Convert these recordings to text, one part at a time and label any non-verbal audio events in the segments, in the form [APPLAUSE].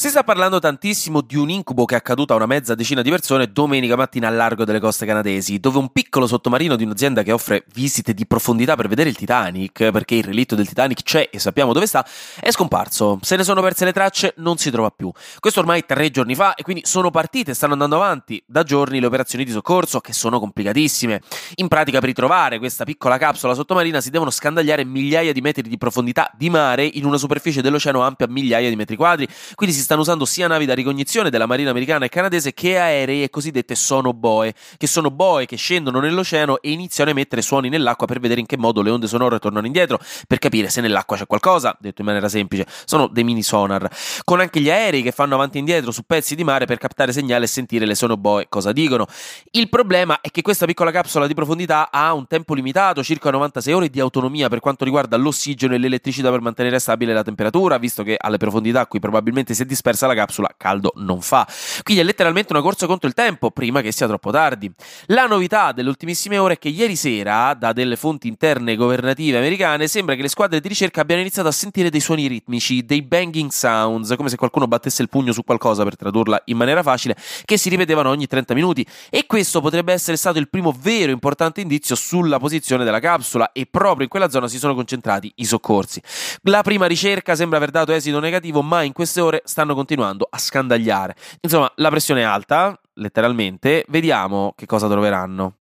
Si sta parlando tantissimo di un incubo che è accaduto a una mezza decina di persone domenica mattina al largo delle coste canadesi, dove un piccolo sottomarino di un'azienda che offre visite di profondità per vedere il Titanic, perché il relitto del Titanic c'è e sappiamo dove sta, è scomparso. Se ne sono perse le tracce, non si trova più. Questo ormai tre giorni fa e quindi sono partite stanno andando avanti da giorni le operazioni di soccorso che sono complicatissime. In pratica per ritrovare questa piccola capsula sottomarina si devono scandagliare migliaia di metri di profondità di mare in una superficie dell'oceano ampia migliaia di metri quadri, quindi si stanno usando sia navi da ricognizione della marina americana e canadese che aerei e cosiddette sonoboe, che sono boe che scendono nell'oceano e iniziano a emettere suoni nell'acqua per vedere in che modo le onde sonore tornano indietro, per capire se nell'acqua c'è qualcosa, detto in maniera semplice, sono dei mini sonar, con anche gli aerei che fanno avanti e indietro su pezzi di mare per captare segnale e sentire le sonoboe cosa dicono. Il problema è che questa piccola capsula di profondità ha un tempo limitato, circa 96 ore di autonomia per quanto riguarda l'ossigeno e l'elettricità per mantenere stabile la temperatura, visto che alle profondità a cui probabilmente si è dispersa la capsula caldo non fa. Quindi è letteralmente una corsa contro il tempo prima che sia troppo tardi. La novità delle ultimissime ore è che ieri sera, da delle fonti interne governative americane, sembra che le squadre di ricerca abbiano iniziato a sentire dei suoni ritmici, dei banging sounds, come se qualcuno battesse il pugno su qualcosa per tradurla in maniera facile, che si ripetevano ogni 30 minuti. E questo potrebbe essere stato il primo vero importante indizio sulla posizione della capsula e proprio in quella zona si sono concentrati i soccorsi. La prima ricerca sembra aver dato esito negativo, ma in queste ore stanno continuando continuando a scandagliare. Insomma, la pressione è alta, letteralmente, vediamo che cosa troveranno.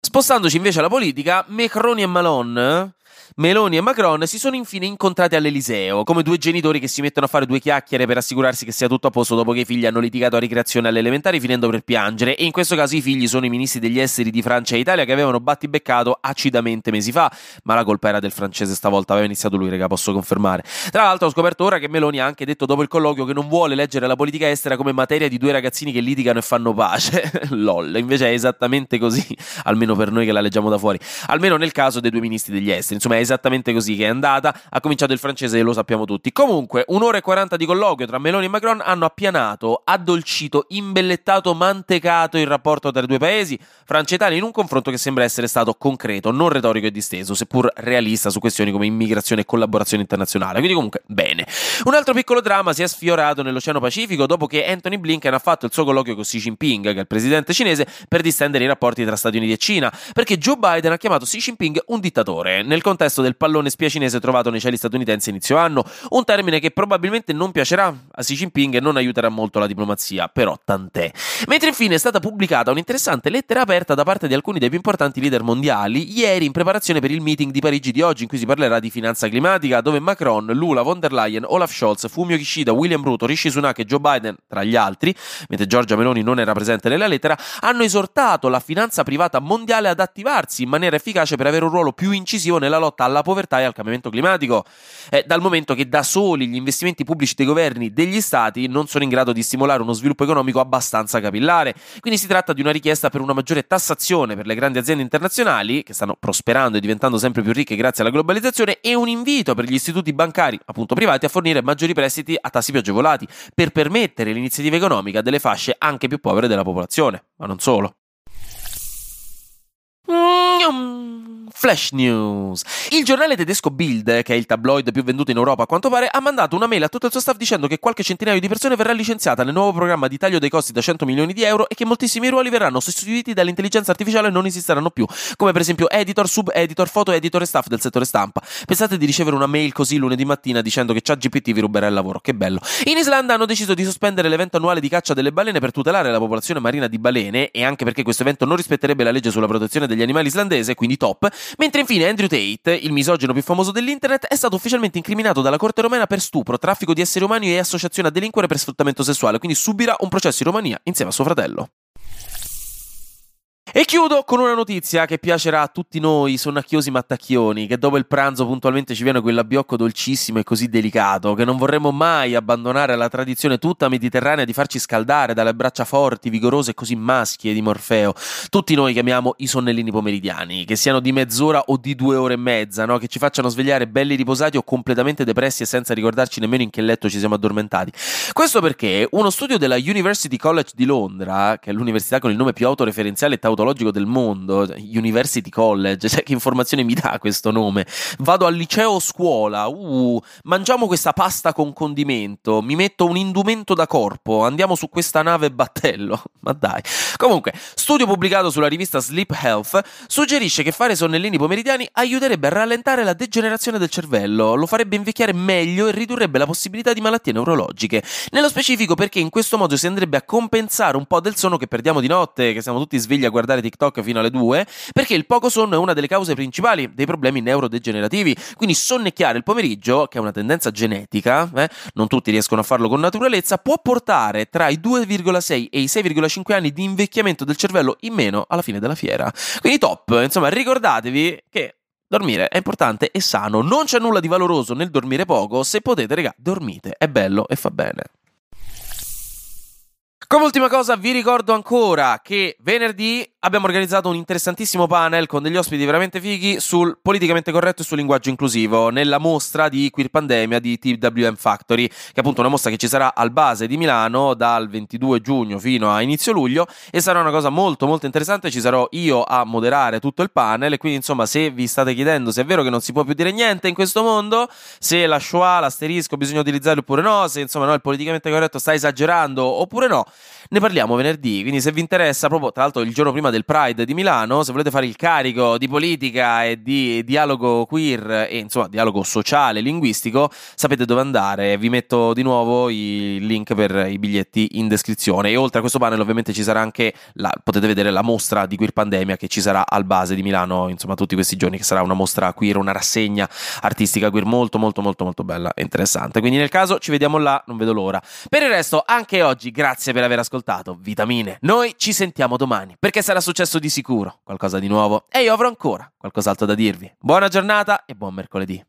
Spostandoci invece alla politica, Macron e Malone Meloni e Macron si sono infine incontrati all'Eliseo, come due genitori che si mettono a fare due chiacchiere per assicurarsi che sia tutto a posto dopo che i figli hanno litigato a ricreazione alle elementari finendo per piangere, e in questo caso i figli sono i ministri degli esteri di Francia e Italia che avevano battibeccato acidamente mesi fa, ma la colpa era del francese stavolta, aveva iniziato lui, raga, posso confermare. Tra l'altro ho scoperto ora che Meloni ha anche detto dopo il colloquio che non vuole leggere la politica estera come materia di due ragazzini che litigano e fanno pace. [LAUGHS] Lol, invece è esattamente così, almeno per noi che la leggiamo da fuori. Almeno nel caso dei due ministri degli esteri, insomma è esattamente così che è andata. Ha cominciato il francese e lo sappiamo tutti. Comunque, un'ora e 40 di colloquio tra Meloni e Macron hanno appianato, addolcito, imbellettato, mantecato il rapporto tra i due paesi, Francia e Italia, in un confronto che sembra essere stato concreto, non retorico e disteso, seppur realista su questioni come immigrazione e collaborazione internazionale. Quindi, comunque, bene. Un altro piccolo dramma si è sfiorato nell'Oceano Pacifico dopo che Anthony Blinken ha fatto il suo colloquio con Xi Jinping, che è il presidente cinese, per distendere i rapporti tra Stati Uniti e Cina, perché Joe Biden ha chiamato Xi Jinping un dittatore, nel contesto del pallone spia cinese trovato nei cieli statunitensi inizio anno, un termine che probabilmente non piacerà a Xi Jinping e non aiuterà molto la diplomazia, però tant'è. Mentre infine è stata pubblicata un'interessante lettera aperta da parte di alcuni dei più importanti leader mondiali, ieri in preparazione per il meeting di Parigi di oggi in cui si parlerà di finanza climatica, dove Macron, Lula, von der Leyen, Olaf Scholz, Fumio Kishida, William Bruto, Rishi Sunak e Joe Biden, tra gli altri, mentre Giorgia Meloni non era presente nella lettera, hanno esortato la finanza privata mondiale ad attivarsi in maniera efficace per avere un ruolo più incisivo nella lotta alla povertà e al cambiamento climatico, eh, dal momento che da soli gli investimenti pubblici dei governi degli stati non sono in grado di stimolare uno sviluppo economico abbastanza capillare. Quindi si tratta di una richiesta per una maggiore tassazione per le grandi aziende internazionali, che stanno prosperando e diventando sempre più ricche grazie alla globalizzazione, e un invito per gli istituti bancari, appunto privati, a fornire maggiori prestiti a tassi più agevolati, per permettere l'iniziativa economica delle fasce anche più povere della popolazione, ma non solo. Flash News. Il giornale tedesco Bild, che è il tabloid più venduto in Europa a quanto pare, ha mandato una mail a tutto il suo staff dicendo che qualche centinaio di persone verrà licenziata nel nuovo programma di taglio dei costi da 100 milioni di euro e che moltissimi ruoli verranno sostituiti dall'intelligenza artificiale e non esisteranno più, come per esempio editor, sub-editor, foto editor e staff del settore stampa. Pensate di ricevere una mail così lunedì mattina dicendo che ChatGPT vi ruberà il lavoro, che bello. In Islanda hanno deciso di sospendere l'evento annuale di caccia delle balene per tutelare la popolazione marina di balene e anche perché questo evento non rispetterebbe la legge sulla protezione degli animali islandese, quindi top, mentre infine Andrew Tate, il misogino più famoso dell'internet, è stato ufficialmente incriminato dalla Corte romena per stupro, traffico di esseri umani e associazione a delinquere per sfruttamento sessuale, quindi subirà un processo in Romania insieme a suo fratello. E chiudo con una notizia che piacerà a tutti noi sonnacchiosi mattacchioni, che dopo il pranzo puntualmente ci viene quell'abbiocco dolcissimo e così delicato, che non vorremmo mai abbandonare alla tradizione tutta mediterranea di farci scaldare dalle braccia forti, vigorose e così maschie di Morfeo. Tutti noi chiamiamo i sonnellini pomeridiani, che siano di mezz'ora o di due ore e mezza, no? che ci facciano svegliare belli riposati o completamente depressi e senza ricordarci nemmeno in che letto ci siamo addormentati. Questo perché uno studio della University College di Londra, che è l'università con il nome più autoreferenziale e tautologico del mondo, University College, [LAUGHS] cioè che informazione mi dà questo nome? Vado al liceo o scuola, uh, mangiamo questa pasta con condimento, mi metto un indumento da corpo, andiamo su questa nave battello, [LAUGHS] ma dai. Comunque, studio pubblicato sulla rivista Sleep Health suggerisce che fare sonnellini pomeridiani aiuterebbe a rallentare la degenerazione del cervello, lo farebbe invecchiare meglio e ridurrebbe la possibilità di malattie neurologiche. Nello specifico perché in questo modo si andrebbe a compensare un po' del sonno che perdiamo di notte, che siamo tutti svegli a guardare TikTok TikTok fino alle 2, perché il poco sonno è una delle cause principali dei problemi neurodegenerativi. Quindi sonnecchiare il pomeriggio, che è una tendenza genetica, eh, non tutti riescono a farlo con naturalezza, può portare tra i 2,6 e i 6,5 anni di invecchiamento del cervello in meno alla fine della fiera. Quindi top, insomma, ricordatevi che Dormire è importante e sano, non c'è nulla di valoroso nel dormire poco, se potete, regà, dormite, è bello e fa bene. Come ultima cosa vi ricordo ancora che venerdì abbiamo organizzato un interessantissimo panel con degli ospiti veramente fighi sul politicamente corretto e sul linguaggio inclusivo nella mostra di Queer Pandemia di TWM Factory, che è appunto una mostra che ci sarà al base di Milano dal 22 giugno fino a inizio luglio e sarà una cosa molto molto interessante, ci sarò io a moderare tutto il panel e quindi insomma se vi state chiedendo se è vero che non si può più dire niente in questo mondo, se la Shoah, l'asterisco bisogna utilizzarlo oppure no, se insomma no, il politicamente corretto sta esagerando oppure no, ne parliamo venerdì, quindi se vi interessa, proprio tra l'altro il giorno prima del Pride di Milano, se volete fare il carico di politica e di dialogo queer e insomma dialogo sociale, linguistico, sapete dove andare. Vi metto di nuovo i link per i biglietti in descrizione. E oltre a questo panel, ovviamente ci sarà anche la, potete vedere la mostra di Queer Pandemia che ci sarà al base di Milano, insomma, tutti questi giorni, che sarà una mostra queer, una rassegna artistica queer molto, molto, molto, molto bella e interessante. Quindi nel caso ci vediamo là, non vedo l'ora. Per il resto, anche oggi, grazie per aver ascoltato Vitamine. Noi ci sentiamo domani, perché sarà successo di sicuro qualcosa di nuovo e io avrò ancora qualcos'altro da dirvi. Buona giornata e buon mercoledì.